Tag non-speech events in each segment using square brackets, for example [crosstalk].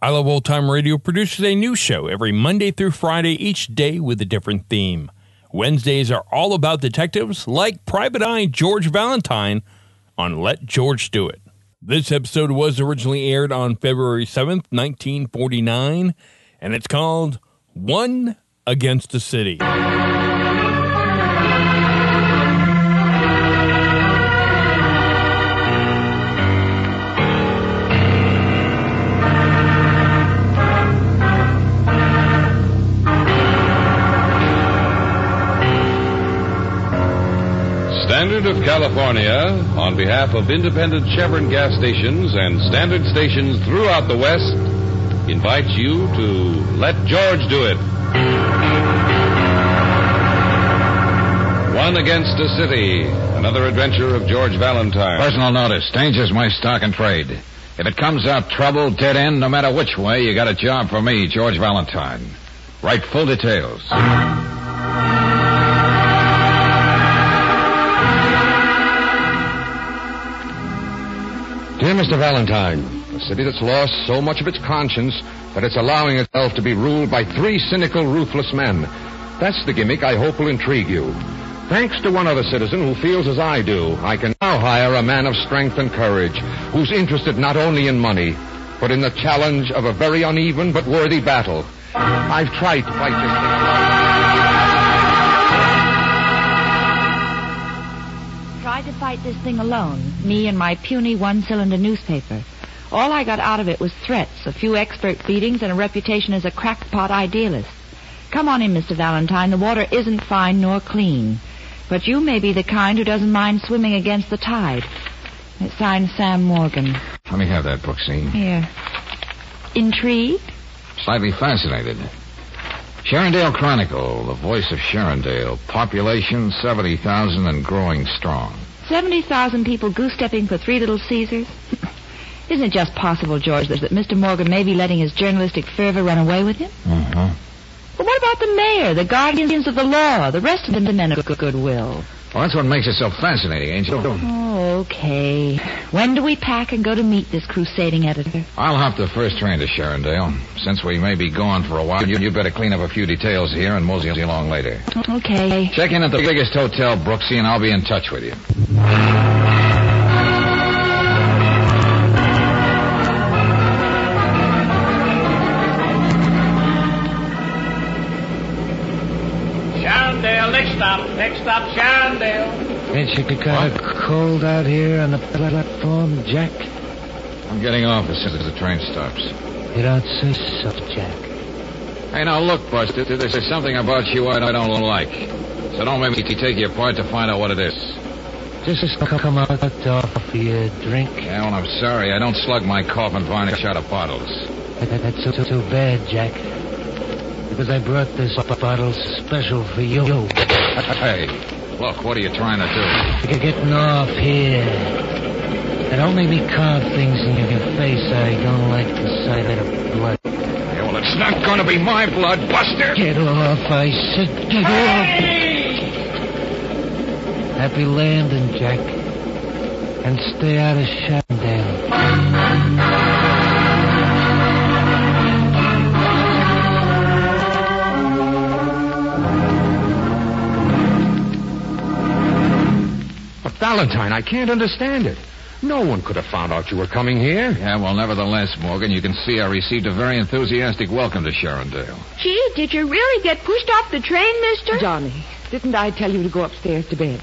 I Love Old Time Radio produces a new show every Monday through Friday, each day with a different theme. Wednesdays are all about detectives like Private Eye George Valentine on Let George Do It. This episode was originally aired on February 7th, 1949, and it's called One Against the City. Standard of California, on behalf of independent Chevron gas stations and standard stations throughout the West, invites you to Let George Do It. One Against a City, another adventure of George Valentine. Personal notice. Danger's my stock and trade. If it comes out trouble, dead end, no matter which way, you got a job for me, George Valentine. Write full details. Mr. Valentine, a city that's lost so much of its conscience that it's allowing itself to be ruled by three cynical, ruthless men. That's the gimmick I hope will intrigue you. Thanks to one other citizen who feels as I do, I can now hire a man of strength and courage who's interested not only in money, but in the challenge of a very uneven but worthy battle. I've tried to fight this thing to fight this thing alone, me and my puny one-cylinder newspaper. All I got out of it was threats, a few expert beatings, and a reputation as a crackpot idealist. Come on in, Mr. Valentine. The water isn't fine nor clean. But you may be the kind who doesn't mind swimming against the tide. It's signed Sam Morgan. Let me have that, Brooksy. Here. Intrigued? Slightly fascinated. Sharondale Chronicle, the voice of Sharondale. Population 70,000 and growing strong. 70,000 people goose-stepping for three little Caesars? [laughs] Isn't it just possible, George, that Mr. Morgan may be letting his journalistic fervor run away with him? Mm-hmm. But what about the mayor, the guardians of the law, the rest of the men of good- goodwill? Well, that's what makes it so fascinating, Angel. Oh, okay. When do we pack and go to meet this crusading editor? I'll hop the first train to Sharondale. Since we may be gone for a while, you, you better clean up a few details here and mosey along later. Okay. Check in at the biggest hotel, Brooksy, and I'll be in touch with you. Sharondale. Ain't you kind of cold out here on the platform, Jack? I'm getting off as soon as the train stops. You don't say so, Jack. Hey, now look, Buster, there's something about you I don't like. So don't make me take you apart to find out what it is. Just come out off your drink. Yeah, well, I'm sorry. I don't slug my cough and varnish out of bottles. That- That's so, so bad, Jack. Because I brought this bottle special for you. Hey, look, what are you trying to do? You're getting off here. And don't make me carve things in your face. I don't like the sight of blood. Yeah, well, it's not going to be my blood, Buster. Get off, I said. Get off. Happy landing, Jack. And stay out of Sharondale. Valentine, I can't understand it. No one could have found out you were coming here. Yeah, well, nevertheless, Morgan, you can see I received a very enthusiastic welcome to Sharondale. Gee, did you really get pushed off the train, mister? Johnny, didn't I tell you to go upstairs to bed?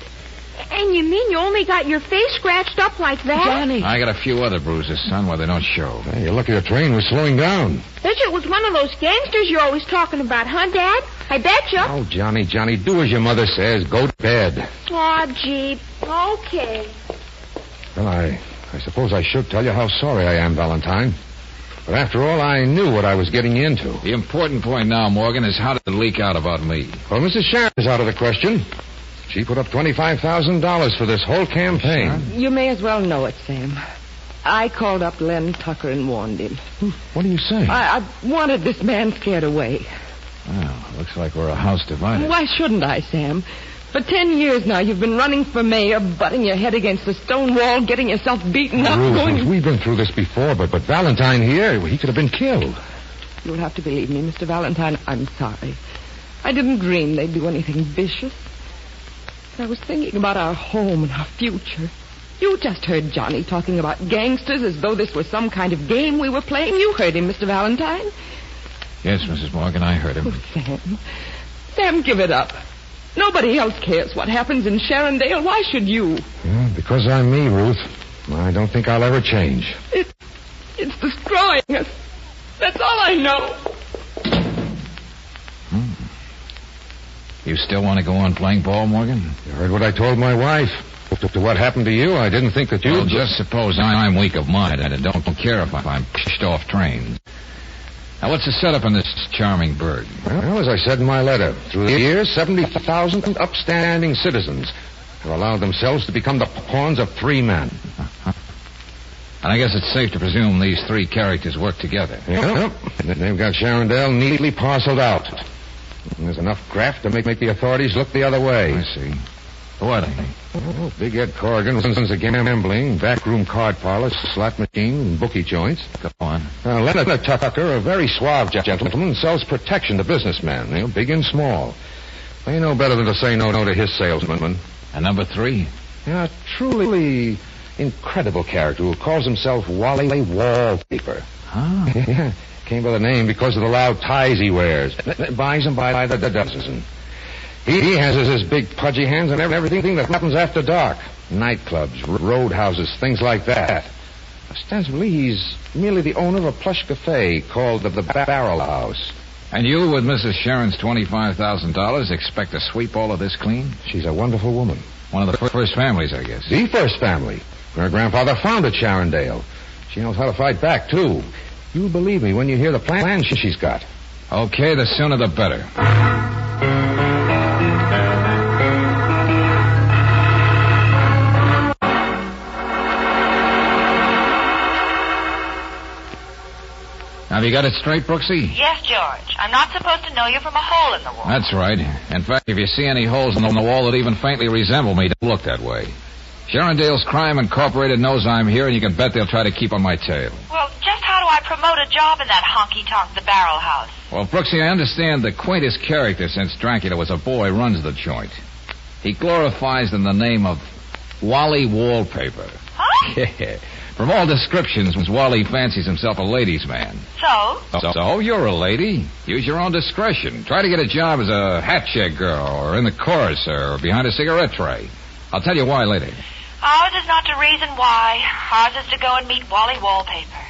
And you mean you only got your face scratched up like that? Johnny. I got a few other bruises, son, where they don't show. Hey, you're lucky the train was slowing down. Bet you it was one of those gangsters you're always talking about, huh, Dad? I bet you. Oh, Johnny, Johnny, do as your mother says. Go to bed. Aw, gee. Okay. Well, I, I suppose I should tell you how sorry I am, Valentine. But after all, I knew what I was getting into. The important point now, Morgan, is how did it leak out about me? Well, Mrs. Sharon is out of the question. She put up $25,000 for this whole campaign. You may as well know it, Sam. I called up Len Tucker and warned him. What do you say? I, I wanted this man scared away. Well, looks like we're a house divided. Why shouldn't I, Sam? For ten years now, you've been running for mayor, butting your head against the stone wall, getting yourself beaten up, Ruth, going... we've been through this before, but, but Valentine here, he could have been killed. You'll have to believe me, Mr. Valentine. I'm sorry. I didn't dream they'd do anything vicious. I was thinking about our home and our future. You just heard Johnny talking about gangsters as though this was some kind of game we were playing. You heard him, Mr. Valentine. Yes, Mrs. Morgan, I heard him. Oh, Sam. Sam, give it up. Nobody else cares what happens in Sharondale. Why should you? Yeah, because I'm me, Ruth. I don't think I'll ever change. It, it's destroying us. That's all I know. You still want to go on playing ball, Morgan? You heard what I told my wife. To, to what happened to you, I didn't think that you... Well, just suppose I'm weak of mind and I don't care if I'm pushed off trains. Now, what's the setup on this charming bird? Well, as I said in my letter, through the years, 70,000 upstanding citizens have allowed themselves to become the pawns of three men. And I guess it's safe to presume these three characters work together. Yep. They've got Sharondale neatly parceled out. And there's enough graft to make, make the authorities look the other way. I see. Who are they? Oh, Big Ed Corrigan runs a gambling, backroom card parlor, slot machine, and bookie joints. Go on. Uh, Leonard Tucker, a very suave gentleman, sells protection to businessmen, you know, big and small. They know better than to say no, no to his salesman. And number three? Yeah, a truly incredible character who calls himself Wally Wallpaper. Huh? [laughs] Yeah, came by the name because of the loud ties he wears. Buys them by the dozen. He, he has his, big pudgy hands on everything that happens after dark. Nightclubs, roadhouses, things like that. Ostensibly, he's merely the owner of a plush cafe called the, the Barrel House. And you, with Mrs. Sharon's $25,000, expect to sweep all of this clean? She's a wonderful woman. One of the first families, I guess. The first family. Her grandfather founded Sharondale. She knows how to fight back, too. You'll believe me when you hear the plan she- she's got. Okay, the sooner the better. Have you got it straight, Brooksy? Yes, George. I'm not supposed to know you from a hole in the wall. That's right. In fact, if you see any holes in the wall that even faintly resemble me, don't look that way. Sharondale's Crime Incorporated knows I'm here, and you can bet they'll try to keep on my tail. Well, just how do I promote a job in that honky tonk, the Barrel House? Well, Brooksy, I understand the quaintest character since Dracula was a boy runs the joint. He glorifies in the name of Wally Wallpaper. Huh? [laughs] Yeah. From all descriptions, Wally fancies himself a ladies' man. So? So, so you're a lady. Use your own discretion. Try to get a job as a hat check girl, or in the chorus, or behind a cigarette tray. I'll tell you why later. Ours is not to reason why. Ours is to go and meet Wally Wallpaper.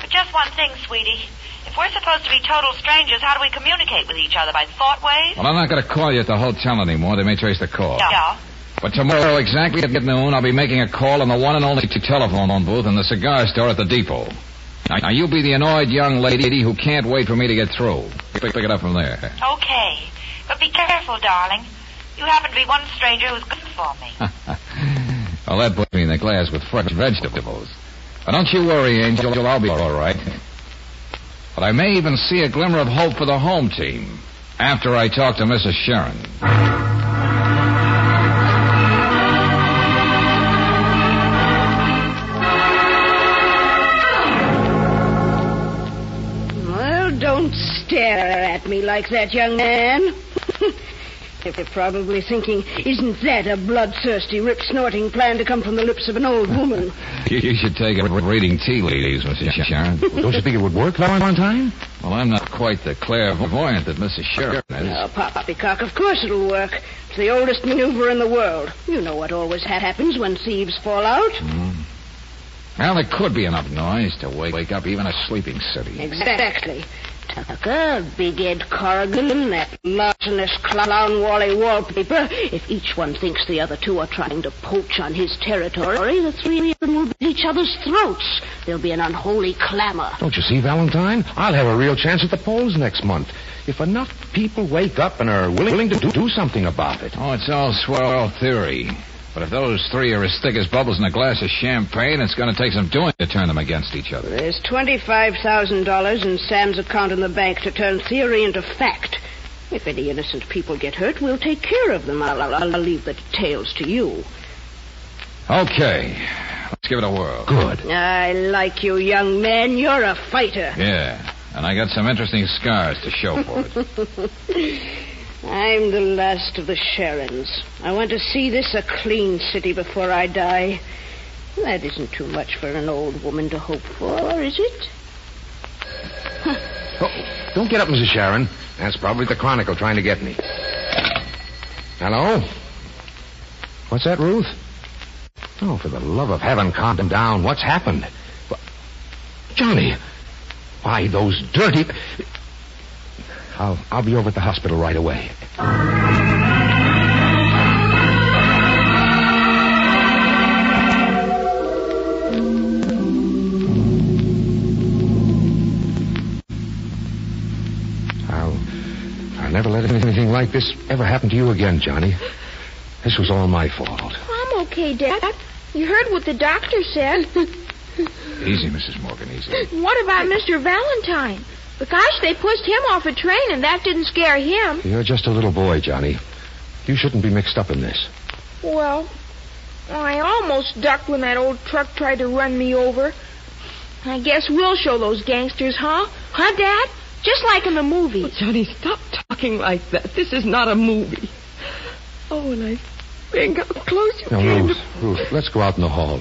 But just one thing, sweetie. If we're supposed to be total strangers, how do we communicate with each other? By thought waves? Well, I'm not going to call you at the hotel anymore. They may trace the call. Yeah. But tomorrow, exactly at noon, I'll be making a call on the one and only telephone booth in the cigar store at the depot. Now, now you be the annoyed young lady who can't wait for me to get through. Pick, pick it up from there. Okay. But be careful, darling. You happen to be one stranger who's good for me. [laughs] well, that puts me in the glass with fresh vegetables. But don't you worry, Angel. I'll be all right. But I may even see a glimmer of hope for the home team after I talk to Mrs. Sharon. Well, don't stare at me like that, young man. [laughs] If they're probably thinking, isn't that a bloodthirsty, rip-snorting plan to come from the lips of an old woman? You, you should take it reading tea ladies, Mrs. Sharon. Don't you think it would work, Valentine? Well, I'm not quite the clairvoyant that Mrs. Sharon is. Oh, poppycock, of course it'll work. It's the oldest maneuver in the world. You know what always ha- happens when thieves fall out. Hmm. Well, there could be enough noise to wake, wake up even a sleeping city. Exactly. Tucker, Big Ed Corrigan, that larcenous clown Wally wallpaper. If each one thinks the other two are trying to poach on his territory, the three of them will beat each other's throats. There'll be an unholy clamor. Don't you see, Valentine? I'll have a real chance at the polls next month. If enough people wake up and are willing, willing to do, do something about it. Oh, it's all swell theory. But if those three are as thick as bubbles in a glass of champagne, it's going to take some doing to turn them against each other. There's $25,000 in Sam's account in the bank to turn theory into fact. If any innocent people get hurt, we'll take care of them. I'll, I'll, I'll leave the details to you. Okay, let's give it a whirl. Good. I like you, young man. You're a fighter. Yeah, and I got some interesting scars to show for it. [laughs] I'm the last of the Sharons. I want to see this a clean city before I die. That isn't too much for an old woman to hope for, is it? Oh, don't get up, Mrs. Sharon. That's probably the Chronicle trying to get me. Hello? What's that, Ruth? Oh, for the love of heaven, calm down. What's happened? Johnny! Why, those dirty... I'll, I'll be over at the hospital right away. I'll, I'll never let [laughs] anything like this ever happen to you again, Johnny. This was all my fault. I'm okay, Dad. You heard what the doctor said. [laughs] easy, Mrs. Morgan, easy. what about Mr. Valentine? Gosh, they pushed him off a train, and that didn't scare him. You're just a little boy, Johnny. You shouldn't be mixed up in this. Well, I almost ducked when that old truck tried to run me over. I guess we'll show those gangsters, huh? Huh, Dad? Just like in the movies. Johnny, stop talking like that. This is not a movie. Oh, and I think how close you Now, came Ruth, Ruth, let's go out in the hall.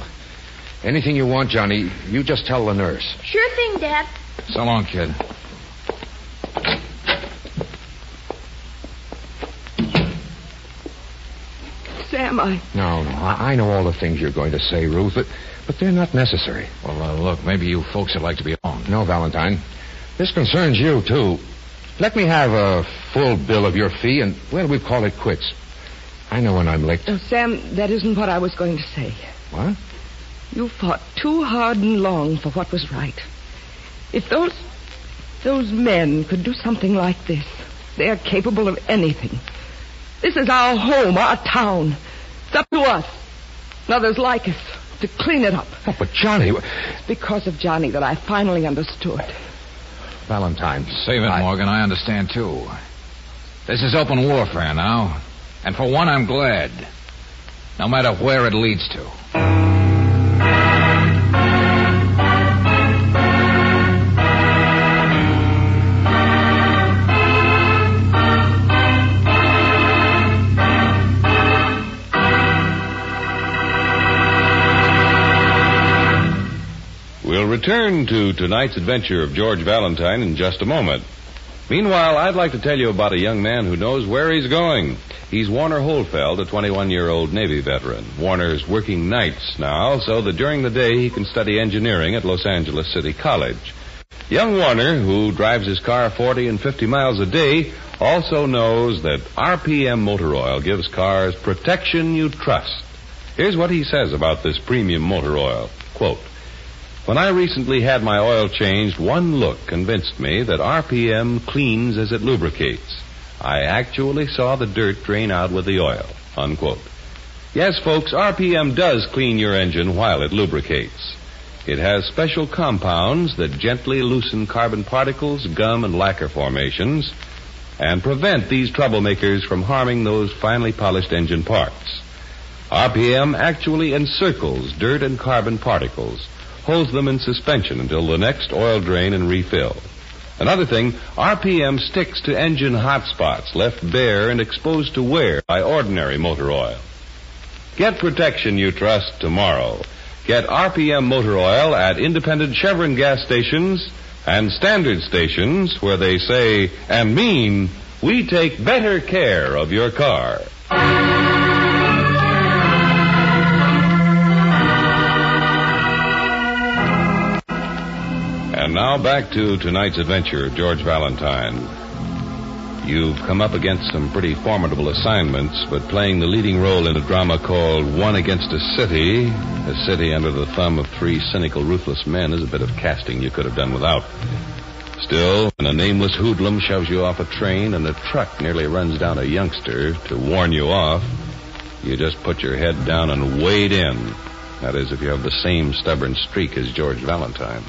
Anything you want, Johnny, you just tell the nurse. Sure thing, Dad. So long, kid. Sam, I. No, no, I, I know all the things you're going to say, Ruth, but, but they're not necessary. Well, uh, look, maybe you folks would like to be alone. No, Valentine. This concerns you, too. Let me have a full bill of your fee, and, well, we'll call it quits. I know when I'm licked. Oh, Sam, that isn't what I was going to say. What? You fought too hard and long for what was right. If those those men could do something like this, they're capable of anything. This is our home, our town. It's up to us, and others like us, to clean it up. Oh, but Johnny, It's because of Johnny that I finally understood. Valentine. Save it, I- Morgan. I understand, too. This is open warfare now. And for one, I'm glad. No matter where it leads to. We'll return to tonight's adventure of George Valentine in just a moment. Meanwhile, I'd like to tell you about a young man who knows where he's going. He's Warner Holfeld, a 21 year old Navy veteran. Warner's working nights now so that during the day he can study engineering at Los Angeles City College. Young Warner, who drives his car 40 and 50 miles a day, also knows that RPM motor oil gives cars protection you trust. Here's what he says about this premium motor oil. Quote, when I recently had my oil changed, one look convinced me that RPM cleans as it lubricates. I actually saw the dirt drain out with the oil. Unquote. Yes, folks, RPM does clean your engine while it lubricates. It has special compounds that gently loosen carbon particles, gum, and lacquer formations and prevent these troublemakers from harming those finely polished engine parts. RPM actually encircles dirt and carbon particles, holds them in suspension until the next oil drain and refill. Another thing, RPM sticks to engine hot spots left bare and exposed to wear by ordinary motor oil. Get protection you trust tomorrow. Get RPM motor oil at independent Chevron gas stations and standard stations where they say and mean we take better care of your car. And now back to tonight's adventure George Valentine. You've come up against some pretty formidable assignments, but playing the leading role in a drama called One Against a City, a city under the thumb of three cynical, ruthless men, is a bit of casting you could have done without. Still, when a nameless hoodlum shoves you off a train and a truck nearly runs down a youngster to warn you off, you just put your head down and wade in. That is, if you have the same stubborn streak as George Valentine.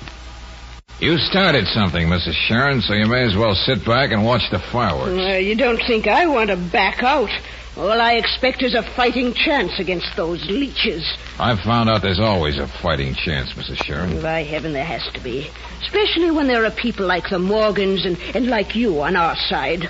You started something, Mrs. Sharon, so you may as well sit back and watch the fireworks. Uh, you don't think I want to back out? All I expect is a fighting chance against those leeches. I've found out there's always a fighting chance, Mrs. Sharon. By heaven, there has to be. Especially when there are people like the Morgans and, and like you on our side.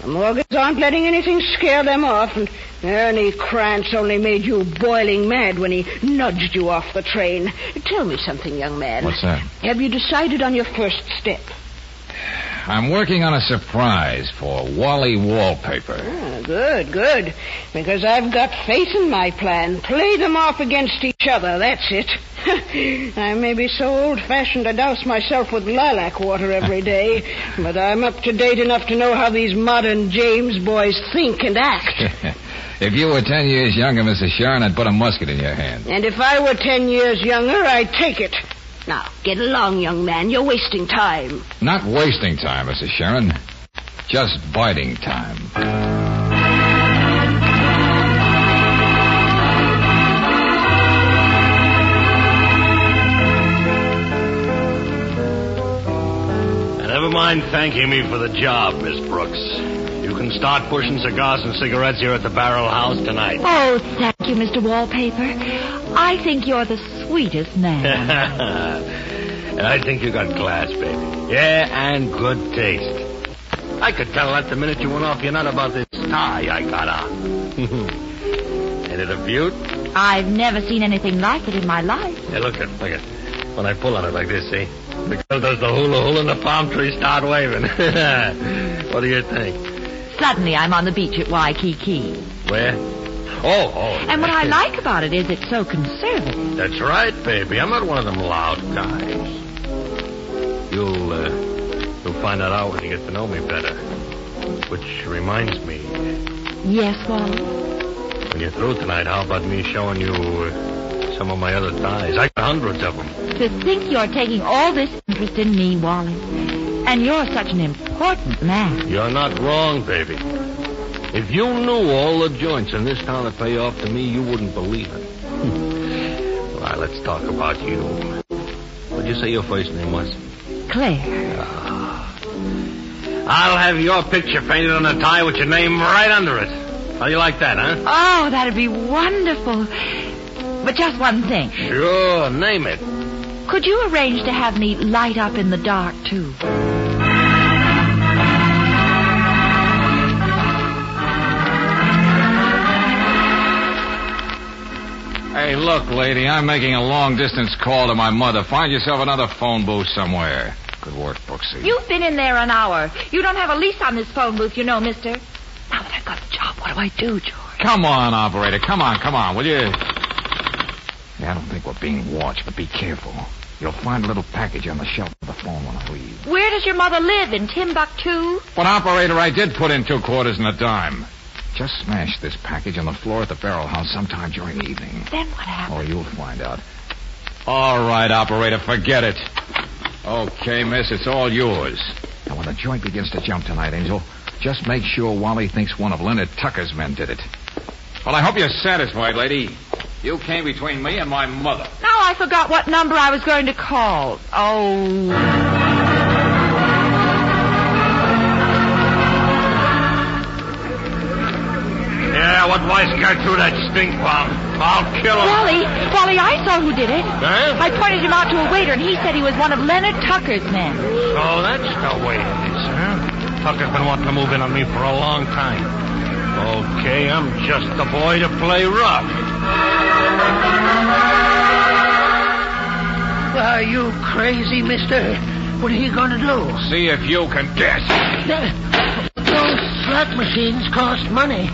The Morgans aren't letting anything scare them off, and Ernie Krantz only made you boiling mad when he nudged you off the train. Tell me something, young man. What's that? Have you decided on your first step? I'm working on a surprise for Wally Wallpaper. Ah, good, good. Because I've got faith in my plan. Play them off against each other, that's it. [laughs] I may be so old-fashioned I douse myself with lilac water every day, [laughs] but I'm up to date enough to know how these modern James boys think and act. [laughs] if you were ten years younger, Mrs. Sharon, I'd put a musket in your hand. And if I were ten years younger, I'd take it. Now, get along, young man. You're wasting time. Not wasting time, Mrs. Sharon. Just biding time. Never mind thanking me for the job, Miss Brooks. You can start pushing cigars and cigarettes here at the Barrel House tonight. Oh, thank you, Mr. Wallpaper. I think you're the sweetest man. [laughs] And I think you got class, baby. Yeah, and good taste. I could tell that the minute you went off your nut about this tie I got on. [laughs] Ain't it a beaut? I've never seen anything like it in my life. Hey, look at, look at. When I pull on it like this, see? The girl does the hula hula and the palm trees start waving. [laughs] what do you think? Suddenly I'm on the beach at Waikiki. Where? Oh, oh. And what I like about it is it's so conservative. That's right, baby. I'm not one of them loud guys. You'll, uh, you'll find that out when you get to know me better. Which reminds me, Yes, Wally? when you're through tonight, how about me showing you uh, some of my other ties? I got hundreds of them. To think you're taking all this interest in me, Wally. And you're such an important man. You're not wrong, baby. If you knew all the joints in this town that pay off to me, you wouldn't believe it. Hmm. all right, let's talk about you. What'd you say your first name was? Claire. Ah. I'll have your picture painted on a tie with your name right under it. How do you like that, huh? Oh, that'd be wonderful. But just one thing. Sure, name it. Could you arrange to have me light up in the dark, too? Hey, look, lady, I'm making a long distance call to my mother. Find yourself another phone booth somewhere. Good work, Brooksy. You've been in there an hour. You don't have a lease on this phone booth, you know, mister. Now that I've got the job, what do I do, George? Come on, operator. Come on, come on, will you? Yeah, I don't think we're being watched, but be careful. You'll find a little package on the shelf of the phone when I leave. Where does your mother live? In Timbuktu? But, operator, I did put in two quarters and a dime. Just smash this package on the floor at the barrel house sometime during the evening. Then what happened? Oh, you'll find out. All right, operator, forget it. Okay, miss, it's all yours. Now, when the joint begins to jump tonight, Angel, just make sure Wally thinks one of Leonard Tucker's men did it. Well, I hope you're satisfied, lady. You came between me and my mother. Now I forgot what number I was going to call. Oh. Yeah, what Weiss got through that stink bomb. I'll kill him. Wally, Wally, I saw who did it. Huh? I pointed him out to a waiter, and he said he was one of Leonard Tucker's men. So that's the way it is, huh? Tucker's been wanting to move in on me for a long time. Okay, I'm just the boy to play rough. Are you crazy, mister? What are you going to do? See if you can guess. [laughs] Those slot machines cost money.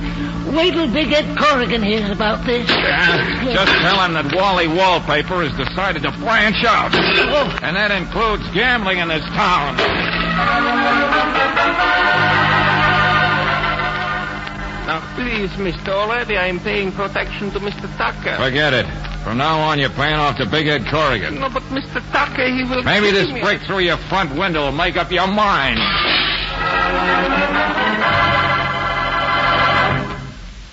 Wait till Big Ed Corrigan hears about this. Yeah, just tell him that Wally Wallpaper has decided to branch out. Oh. And that includes gambling in this town. Now, please, Mr. Already I'm paying protection to Mr. Tucker. Forget it. From now on, you're paying off to Big Ed Corrigan. No, but Mr. Tucker, he will. Maybe kill this me. break through your front window will make up your mind.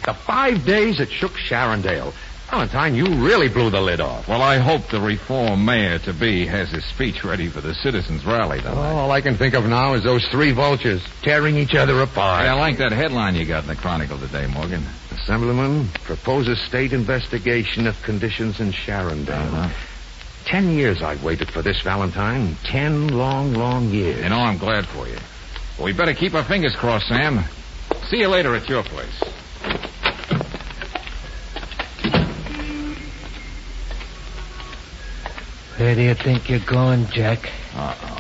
The five days it shook Sharondale. Valentine, you really blew the lid off. Well, I hope the reform mayor to be has his speech ready for the citizens' rally tonight. All I can think of now is those three vultures tearing each other apart. Hey, I like that headline you got in the Chronicle today, Morgan. Assemblyman proposes state investigation of conditions in Sharondale. Uh-huh. Ten years I've waited for this, Valentine. Ten long, long years. You know, I'm glad for you. We better keep our fingers crossed, Sam. See you later at your place. Where do you think you're going, Jack? Uh-oh.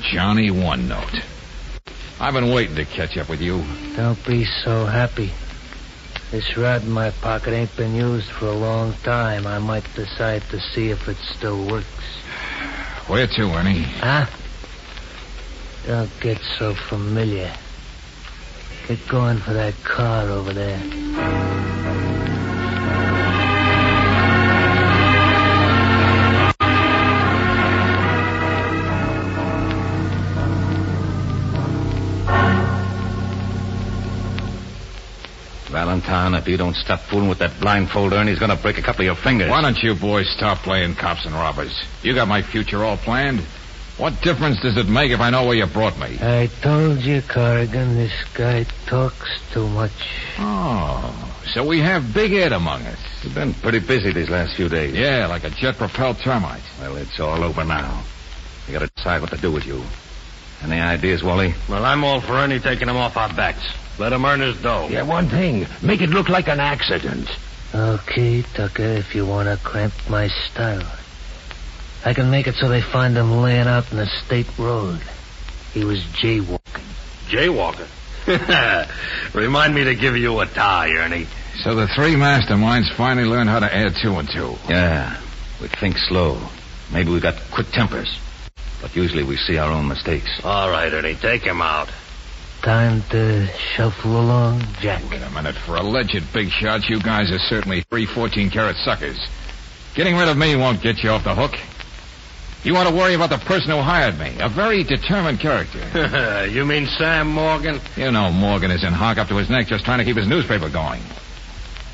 Johnny One Note. I've been waiting to catch up with you. Don't be so happy. This rod in my pocket ain't been used for a long time. I might decide to see if it still works. Where to, Ernie? Huh? Don't get so familiar. Get going for that car over there. Valentine, if you don't stop fooling with that blindfold, Ernie's gonna break a couple of your fingers. Why don't you boys stop playing cops and robbers? You got my future all planned. What difference does it make if I know where you brought me? I told you, Corrigan, this guy talks too much. Oh, so we have Big Ed among us. You've been pretty busy these last few days. Yeah, like a jet-propelled termite. Well, it's all over now. You gotta decide what to do with you. Any ideas, Wally? Well, I'm all for Ernie taking him off our backs. Let him earn his dough. Yeah, one thing. Make it look like an accident. Okay, Tucker, if you want to cramp my style. I can make it so they find him laying out in the state road. He was jaywalking. Jaywalking? [laughs] Remind me to give you a tie, Ernie. So the three masterminds finally learned how to add two and two. Yeah. We think slow. Maybe we got quick tempers. But usually we see our own mistakes. All right, Ernie, take him out. Time to shuffle along, Jack. Wait a minute. For alleged big shots, you guys are certainly three 14-carat suckers. Getting rid of me won't get you off the hook. You want to worry about the person who hired me, a very determined character. [laughs] you mean Sam Morgan? You know Morgan is in hock up to his neck just trying to keep his newspaper going.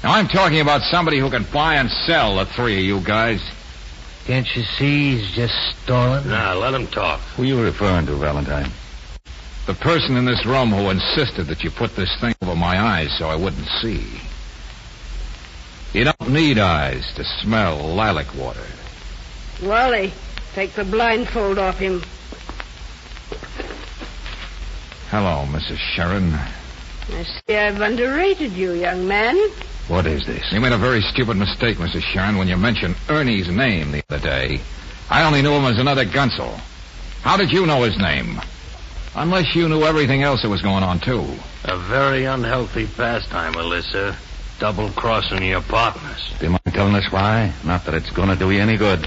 Now, I'm talking about somebody who can buy and sell the three of you guys. Can't you see he's just stalling? Nah, let him talk. Who are you referring to, Valentine? The person in this room who insisted that you put this thing over my eyes so I wouldn't see. You don't need eyes to smell lilac water. Wally, take the blindfold off him. Hello, Mrs. Sharon. I see I've underrated you, young man. What is this? You made a very stupid mistake, Mrs. Sharon, when you mentioned Ernie's name the other day. I only knew him as another Gunsel. How did you know his name? Unless you knew everything else that was going on, too. A very unhealthy pastime, Alyssa. Double crossing your partners. Do you mind telling us why? Not that it's gonna do you any good.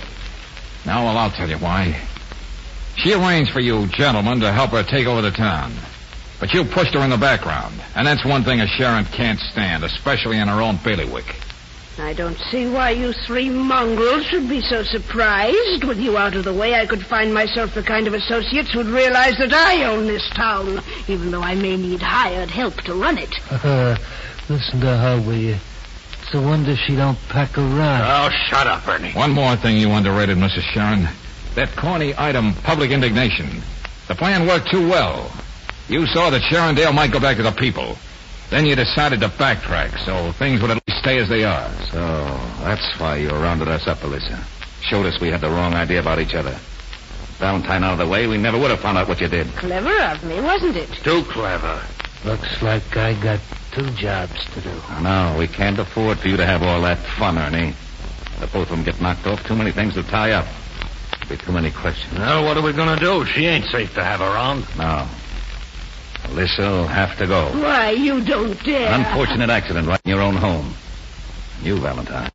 Now, well, I'll tell you why. She arranged for you gentlemen to help her take over the town. But you pushed her in the background. And that's one thing a Sharon can't stand, especially in her own bailiwick. I don't see why you three mongrels should be so surprised. With you out of the way, I could find myself the kind of associates who'd realize that I own this town, even though I may need hired help to run it. [laughs] Listen to her, will you? It's a wonder she don't pack around. Oh, shut up, Ernie. One more thing you underrated, Mrs. Sharon. That corny item, public indignation. The plan worked too well. You saw that Sharondale might go back to the people. Then you decided to backtrack, so things would at least stay as they are. So, that's why you rounded us up, Alyssa. Showed us we had the wrong idea about each other. Valentine out of the way, we never would have found out what you did. Clever of me, wasn't it? Too clever. Looks like I got two jobs to do. No, we can't afford for you to have all that fun, Ernie. If both of them get knocked off, too many things to tie up. Be too many questions. Well, what are we going to do? She ain't safe to have around. No. Alyssa'll have to go. Why, you don't dare. An unfortunate accident right in your own home. You, Valentine.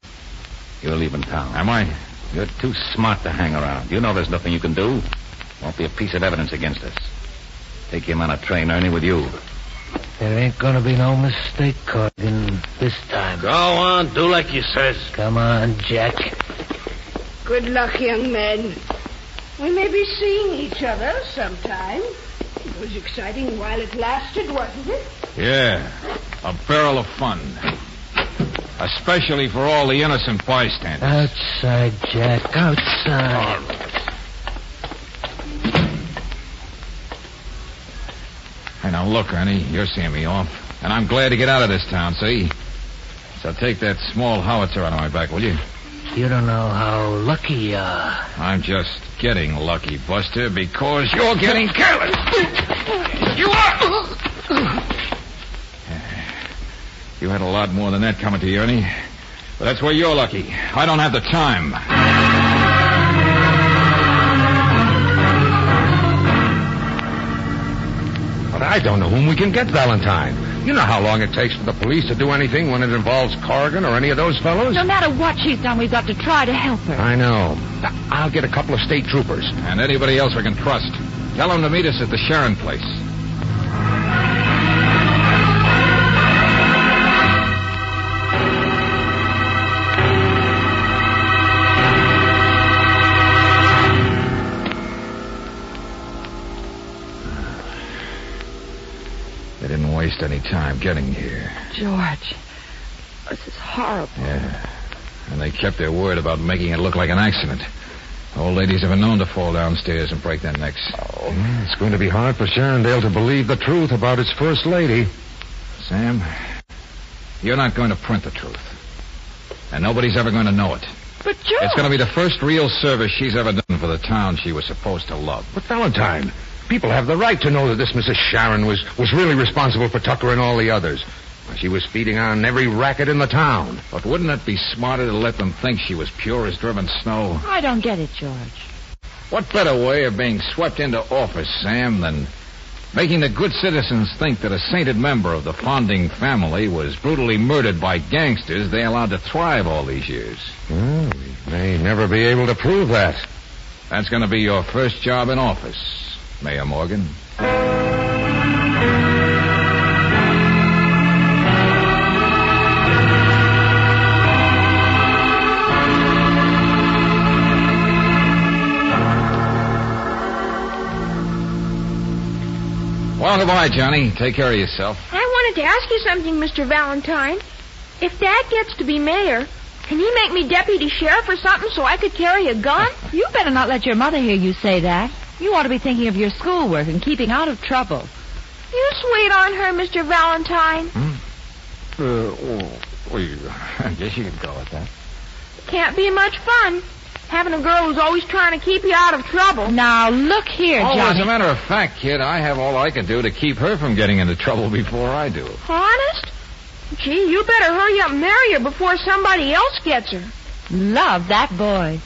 You're leaving town. Am I? You're too smart to hang around. You know there's nothing you can do. Won't be a piece of evidence against us. Take him on a train, Ernie, with you. There ain't gonna be no mistake, Corrigan, this time. Go on, do like you says. Come on, Jack. Good luck, young man. We may be seeing each other sometime. It was exciting while it lasted, wasn't it? Yeah. A barrel of fun. Especially for all the innocent bystanders. Outside, Jack, outside. Hey, now look, Ernie, you're seeing me off. And I'm glad to get out of this town, see? So take that small howitzer out of my back, will you? You don't know how lucky you are. I'm just getting lucky, Buster, because you're getting careless. You are! You had a lot more than that coming to you, Ernie. But that's where you're lucky. I don't have the time. But I don't know whom we can get, Valentine. You know how long it takes for the police to do anything when it involves Corrigan or any of those fellows? No matter what she's done, we've got to try to help her. I know. I'll get a couple of state troopers. And anybody else we can trust. Tell them to meet us at the Sharon place. Didn't any time getting here. George, this is horrible. Yeah. And they kept their word about making it look like an accident. Old ladies have been known to fall downstairs and break their necks. Oh, it's going to be hard for Sharondale to believe the truth about its first lady. Sam, you're not going to print the truth. And nobody's ever going to know it. But George... It's going to be the first real service she's ever done for the town she was supposed to love. But Valentine, people have the right to know that this Mrs. Sharon was, was really responsible for Tucker and all the others. She was feeding on every racket in the town. But wouldn't it be smarter to let them think she was pure as driven snow? I don't get it, George. What better way of being swept into office, Sam, than making the good citizens think that a sainted member of the Fonding family was brutally murdered by gangsters they allowed to thrive all these years? Well, we may never be able to prove that. That's going to be your first job in office, Mayor Morgan. Well, goodbye, Johnny. Take care of yourself. I wanted to ask you something, Mr. Valentine. If Dad gets to be mayor, can he make me deputy sheriff or something so I could carry a gun? You better not let your mother hear you say that. You ought to be thinking of your schoolwork and keeping out of trouble. You sweet on her, Mr. Valentine. Hmm? Uh, oh, well, you- [laughs] I guess you can go with that. Can't be much fun. Having a girl who's always trying to keep you out of trouble. Now, look here, Oh, as a matter of fact, kid, I have all I can do to keep her from getting into trouble before I do. Honest? Gee, you better hurry up and marry her before somebody else gets her. Love that boy.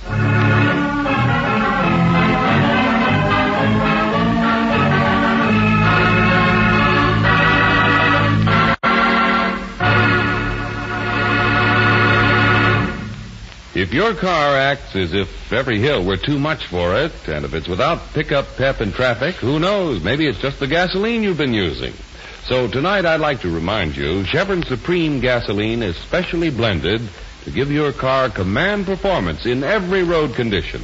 If your car acts as if every hill were too much for it, and if it's without pickup pep in traffic, who knows? Maybe it's just the gasoline you've been using. So tonight I'd like to remind you, Chevron Supreme gasoline is specially blended to give your car command performance in every road condition.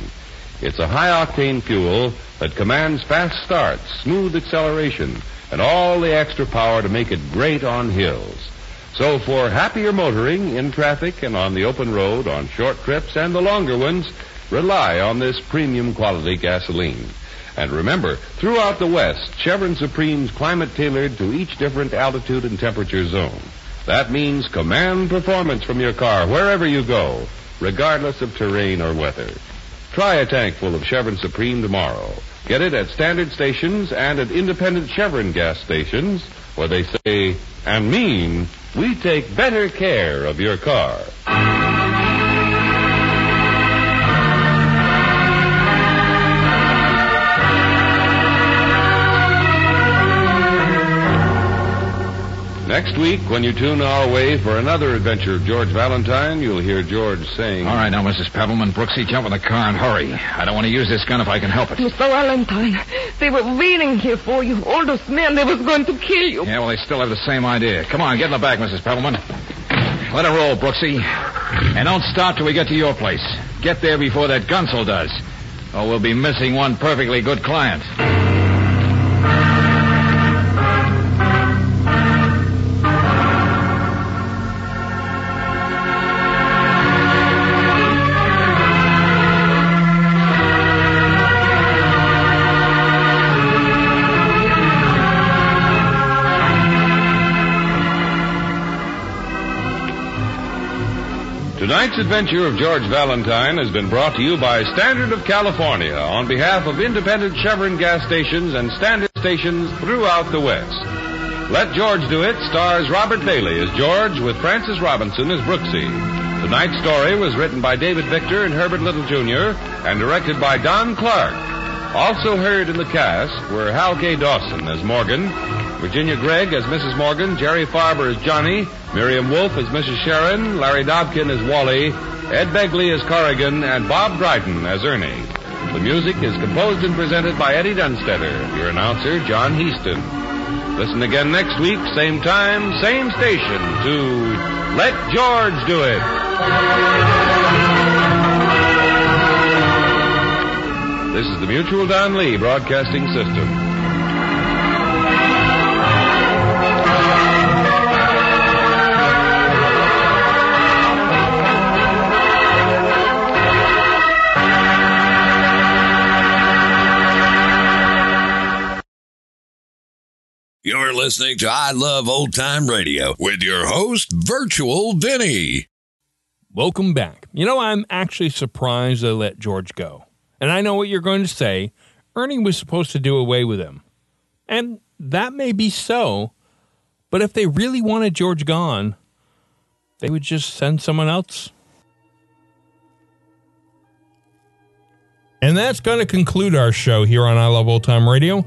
It's a high-octane fuel that commands fast starts, smooth acceleration, and all the extra power to make it great on hills. So for happier motoring in traffic and on the open road, on short trips and the longer ones, rely on this premium quality gasoline. And remember, throughout the West, Chevron Supreme's climate tailored to each different altitude and temperature zone. That means command performance from your car wherever you go, regardless of terrain or weather. Try a tank full of Chevron Supreme tomorrow. Get it at standard stations and at independent Chevron gas stations where they say and mean we take better care of your car. Next week, when you tune our way for another adventure of George Valentine, you'll hear George saying. All right, now, Mrs. Pebbleman, Brooksy, jump in the car and hurry. I don't want to use this gun if I can help it. Mr. Valentine, they were waiting here for you. All those men, they was going to kill you. Yeah, well, they still have the same idea. Come on, get in the back, Mrs. Pebbleman. Let it roll, Brooksy. And don't stop till we get to your place. Get there before that gunsel does. Or we'll be missing one perfectly good client. Adventure of George Valentine has been brought to you by Standard of California on behalf of independent Chevron gas stations and standard stations throughout the West. Let George Do It stars Robert Bailey as George with Frances Robinson as Brooksy. Tonight's story was written by David Victor and Herbert Little Jr. and directed by Don Clark. Also heard in the cast were Hal K. Dawson as Morgan, Virginia Gregg as Mrs. Morgan, Jerry Farber as Johnny, Miriam Wolfe as Mrs. Sharon, Larry Dobkin as Wally, Ed Begley as Corrigan, and Bob Dryden as Ernie. The music is composed and presented by Eddie Dunstedter, your announcer, John Heistand. Listen again next week, same time, same station, to Let George Do It. This is the Mutual Don Lee Broadcasting System. You're listening to I Love Old Time Radio with your host, Virtual Vinny. Welcome back. You know, I'm actually surprised they let George go. And I know what you're going to say. Ernie was supposed to do away with him. And that may be so. But if they really wanted George gone, they would just send someone else. And that's going to conclude our show here on I Love Old Time Radio.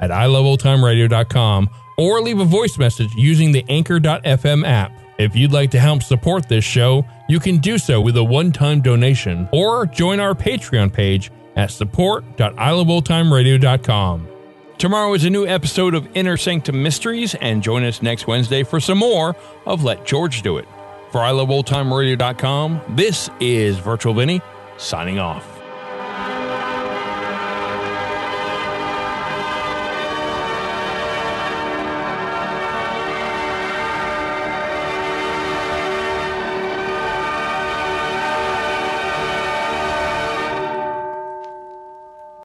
at iloveoldtimeradio.com or leave a voice message using the Anchor.fm app. If you'd like to help support this show, you can do so with a one time donation or join our Patreon page at support.iloveoldtimeradio.com. Tomorrow is a new episode of Inner Sanctum Mysteries, and join us next Wednesday for some more of Let George Do It. For iloveoldtimeradio.com, this is Virtual Vinny signing off.